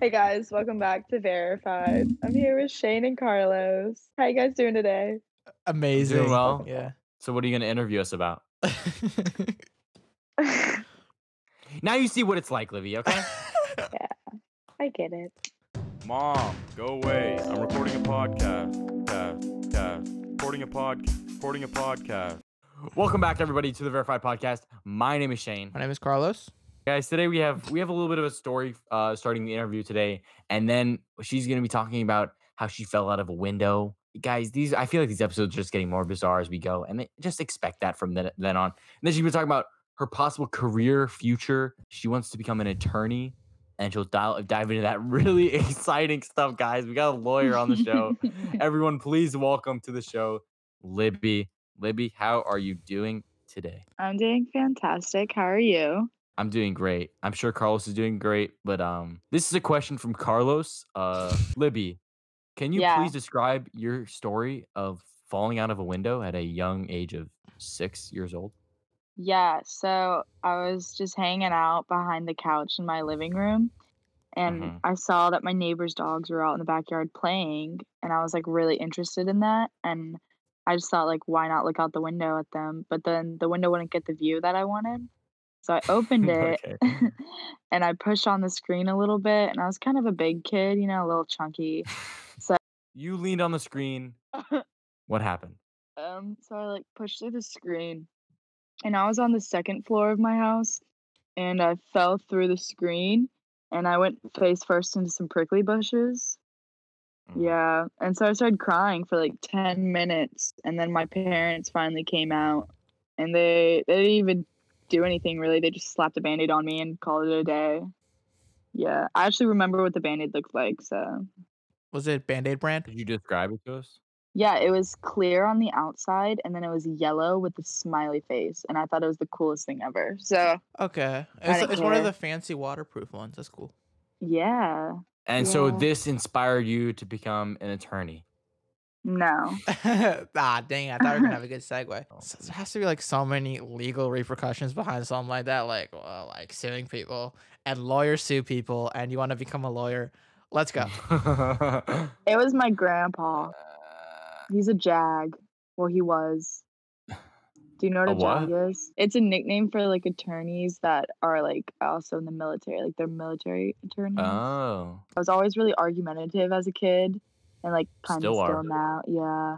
Hey guys, welcome back to Verified. I'm here with Shane and Carlos. How you guys doing today? Amazing. Doing well. Yeah. So what are you going to interview us about? Now you see what it's like, Libby, okay? Yeah. I get it. Mom, go away. I'm recording a podcast. Cast, cast. Recording a pod. Recording a podcast. Welcome back everybody to the Verified Podcast. My name is Shane. My name is Carlos. Guys, today we have we have a little bit of a story uh starting the interview today and then she's going to be talking about how she fell out of a window. Guys, these I feel like these episodes are just getting more bizarre as we go and they, just expect that from then, then on. And then she's going to talk about her possible career future. She wants to become an attorney and she'll dive, dive into that really exciting stuff, guys. We got a lawyer on the show. Everyone, please welcome to the show, Libby. Libby, how are you doing today? I'm doing fantastic. How are you? I'm doing great. I'm sure Carlos is doing great, but um, this is a question from Carlos. Uh, Libby, can you Yeah. please describe your story of falling out of a window at a young age of six years old? Yeah, so I was just hanging out behind the couch in my living room and Mhm. I saw that my neighbor's dogs were out in the backyard playing and I was like really interested in that and I just thought like why not look out the window at them? But then the window wouldn't get the view that I wanted. So I opened it Okay. and I pushed on the screen a little bit and I was kind of a big kid, you know, a little chunky. So you leaned on the screen. What happened? Um, so I like pushed through the screen, and I was on the second floor of my house, and I fell through the screen, and I went face first into some prickly bushes. Mhm. Yeah, and so I started crying for like ten minutes, and then my parents finally came out, and they they didn't even do anything really. They just slapped a band-aid on me and called it a day. Yeah, I actually remember what the band-aid looked like, so Was it Band Aid brand? Did you describe it to us? Yeah, it was clear on the outside and then it was yellow with the smiley face. And I thought it was the coolest thing ever. So, Okay. It's, it's one of the fancy waterproof ones. That's cool. yeah, And so this inspired you to become an attorney. No. ah, dang! I thought we were gonna have a good segue. So there has to be like so many legal repercussions behind something like that, like well, like suing people and lawyers sue people, and you want to become a lawyer. Let's go. It was my grandpa. He's a JAG. Well, he was. Do you know what A a, JAG is? It's a nickname for like attorneys that are like also in the military, like they're military attorneys. oh. I was always really argumentative as a kid and like kind of Still still now. Yeah.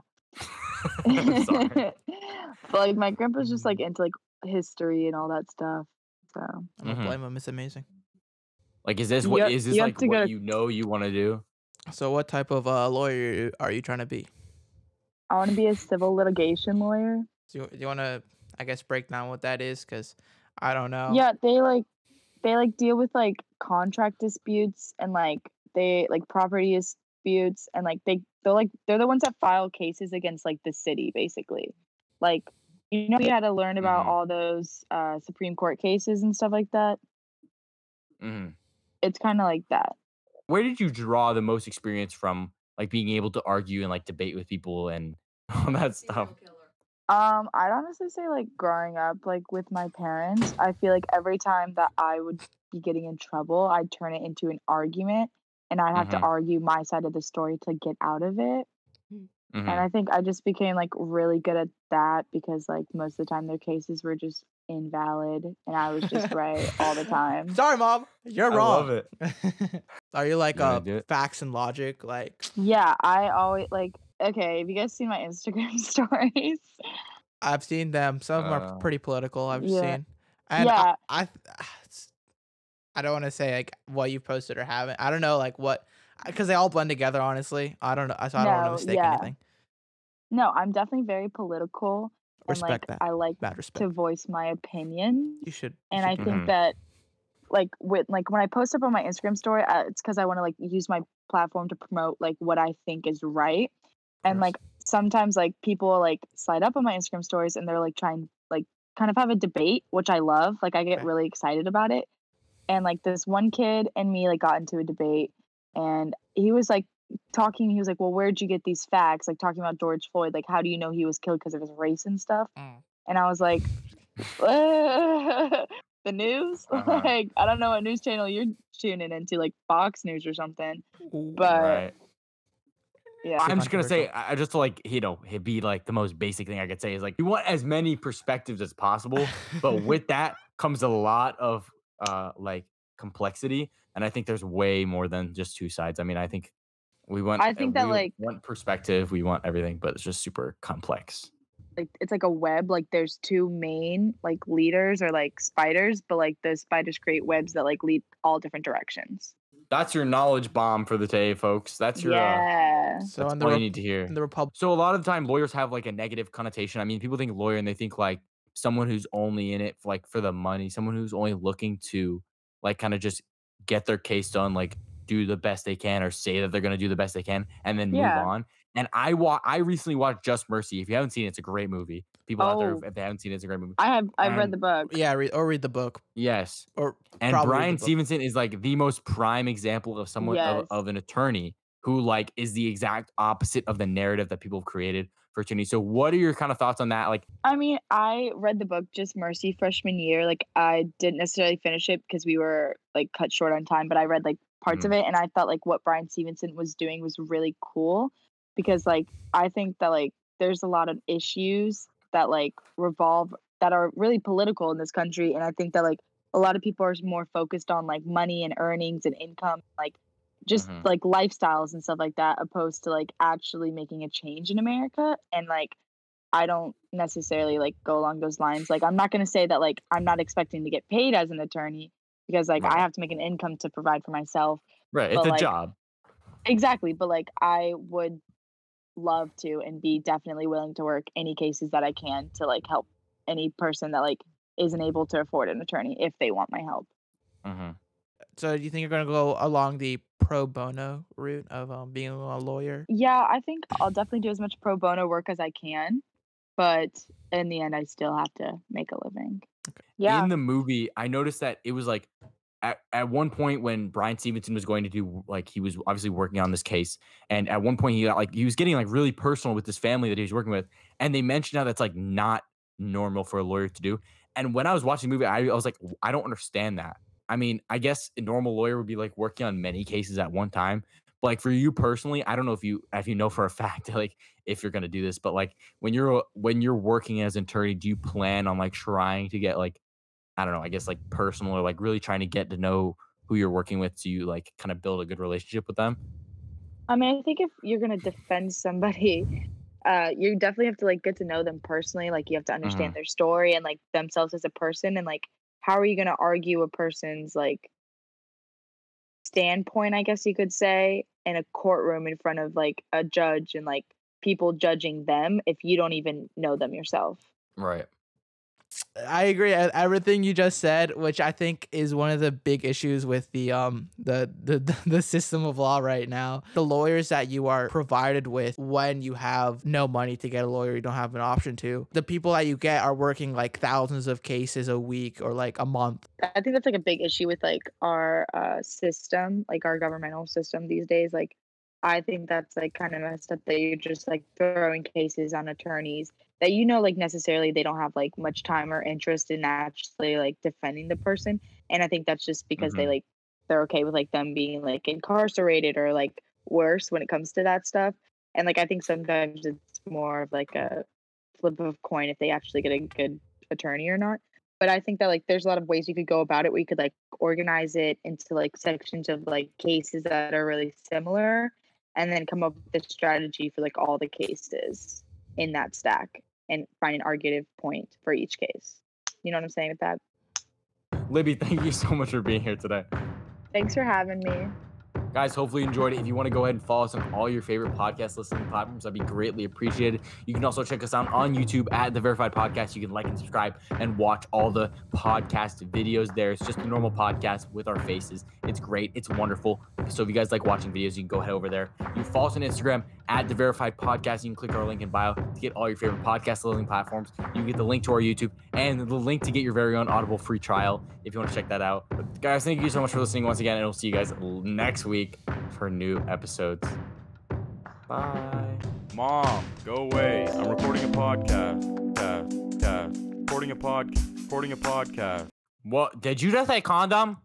Sorry. but like my grandpa's just like into like history and all that stuff. So I don't Mhm. blame him. It's amazing. Like, is this You what have- is this like to go what to- you know you want to do? So, what type of uh, lawyer are you trying to be? I want to be a civil litigation lawyer. Do you, you want to, I guess, break down what that is? Because I don't know. Yeah, they like they like deal with like contract disputes and like they like property disputes and like they they're like they're the ones that file cases against like the city basically. Like you know we had to learn about Mhm. all those uh Supreme Court cases and stuff like that. hmm It's kind of like that. Where did you draw the most experience from, like being able to argue and like debate with people and all that stuff? Um, I'd honestly say like growing up, like with my parents, I feel like every time that I would be getting in trouble, I'd turn it into an argument and I'd have Mhm. to argue my side of the story to get out of it. Mhm. And I think I just became like really good at that because like most of the time their cases were just invalid and I was just right all the time. Sorry, mom. You're I wrong. love it. Are you like You uh, facts and logic? Like Yeah, I always like okay, have you guys seen my Instagram stories? I've seen them. Some of them are Uh, pretty political. I've yeah. seen, and Yeah. I, I, it's- I don't want to say like what you posted or haven't. I don't know like what because they all blend together. Honestly, I don't know. So I don't want to mistake yeah. anything. No, I'm definitely very political and Respect like that. I like Bad respect. to voice my opinion. you should. you and I should- think Mhm. that like with like when I post up on my Instagram story, uh, it's because I want to like use my platform to promote like what I think is right. And like sometimes like people like slide up on my Instagram stories and they're like trying like kind of have a debate, which I love. Like I get Okay. really excited about it. And like this one kid and me like got into a debate and he was like talking he was like, "Well, where'd you get these facts?" like talking about George Floyd, like how do you know he was killed because of his race and stuff? Mm. And I was like, The news? Uh-huh. Like I don't know what news channel you're tuning into, like Fox News or something. But right. yeah. I'm just gonna say. I I just to like you know, it be like the most basic thing I could say is like you want as many perspectives as possible, but with that comes a lot of uh like complexity, and I think there's way more than just two sides. I mean, I think we want. I uh, think that, we like- want perspective, we want everything, but it's just super complex. like it's like a web like there's two main like leaders or like spiders but like the spiders create webs that like lead all different directions That's your knowledge bomb for the day, folks. That's your. Uh, yeah so that's in the, all you need to hear. in the Republic, So a lot of the time lawyers have like a negative connotation. I mean, people think lawyer and they think like someone who's only in it for, like for the money, someone who's only looking to like kind of just get their case done, like do the best they can or say that they're going to do the best they can and then Yeah. move on. And I wa- I recently watched Just Mercy. If you haven't seen it, it's a great movie. People out there Oh. if they haven't seen it, it's a great movie. i have i've read the book yeah, read, or read the book, yes. or And Brian. Stevenson is like the most prime example of someone Yes. of, of an attorney who like is the exact opposite of the narrative that people have created for attorneys. So what are your kind of thoughts on that? Like i mean i read the book just mercy freshman year like i didn't necessarily finish it because we were like cut short on time but i read like parts of mm-hmm. it and i thought like what brian stevenson was doing was really cool because like i think that like there's a lot of issues that like revolve that are really political in this country and i think that like a lot of people are more focused on like money and earnings and income like just Mhm. like lifestyles and stuff like that opposed to like actually making a change in america and like i don't necessarily like go along those lines like i'm not going to say that like i'm not expecting to get paid as an attorney because like Right. i have to make an income to provide for myself right, it's But, a like, job. Exactly, but like I would love to and be definitely willing to work any cases that I can to like help any person that like isn't able to afford an attorney if they want my help. Mhm. So do you think you're gonna go along the pro bono route of um, being a lawyer? Yeah, I think I'll definitely do as much pro bono work as I can, but in the end I still have to make a living. Yeah. In the movie, I noticed that it was like at, at one point when Brian Stevenson was going to do like he was obviously working on this case, and at one point he got like he was getting like really personal with this family that he was working with, and they mentioned how that's like not normal for a lawyer to do. And when I was watching the movie, I, I was like, I don't understand that. I mean, I guess a normal lawyer would be like working on many cases at one time. But like for you personally, I don't know if you if you know for a fact like if you're gonna do this, but like when you're when you're working as an attorney, do you plan on like trying to get like I don't know, I guess like personal or like really trying to get to know who you're working with so you like kind of build a good relationship with them? I mean, I think if you're gonna defend somebody, uh, you definitely have to like get to know them personally. Like you have to understand their story and like themselves as a person, and like how are you gonna argue a person's like standpoint, I guess you could say, in a courtroom in front of like a judge and like people judging them if you don't even know them yourself. Right. I agree everything you just said, which I think is one of the big issues with the um the the the system of law right now. The lawyers that you are provided with when you have no money to get a lawyer, you don't have an option to. The people that you get are working like thousands of cases a week or like a month. I think that's like a big issue with like our uh, system, like our governmental system these days. Like, I think that's like kind of messed up that you're just like throwing cases on attorneys that you know like necessarily they don't have like much time or interest in actually like defending the person. And I think that's just because they Mhm. like they're okay with like them being like incarcerated or like worse when it comes to that stuff. And like I think sometimes it's more of like a flip of coin if they actually get a good attorney or not but I think that like there's a lot of ways you could go about it where you could like organize it into like sections of like cases that are really similar and then come up with a strategy for like all the cases in that stack and find an argument point for each case. You know what I'm saying with that? Libby, thank you so much for being here today. Thanks for having me. Guys, hopefully you enjoyed it. If you want to go ahead and follow us on all your favorite podcast listening platforms, that'd be greatly appreciated. You can also check us out on YouTube at the Verified Podcast. You can like and subscribe and watch all the podcast videos there. It's just a normal podcast with our faces. It's great. It's wonderful. So if you guys like watching videos, you can go head over there. You can follow us on Instagram at the Verified Podcast. You can click our link in bio to get all your favorite podcast listening platforms. You can get the link to our YouTube and the link to get your very own Audible free trial if you want to check that out. But guys, thank you so much for listening once again, and we'll see you guys next week for new episodes. Bye. Mom, go away. I'm recording a podcast. Cast, cast. Recording a pod. Recording a podcast. What did you just say condom?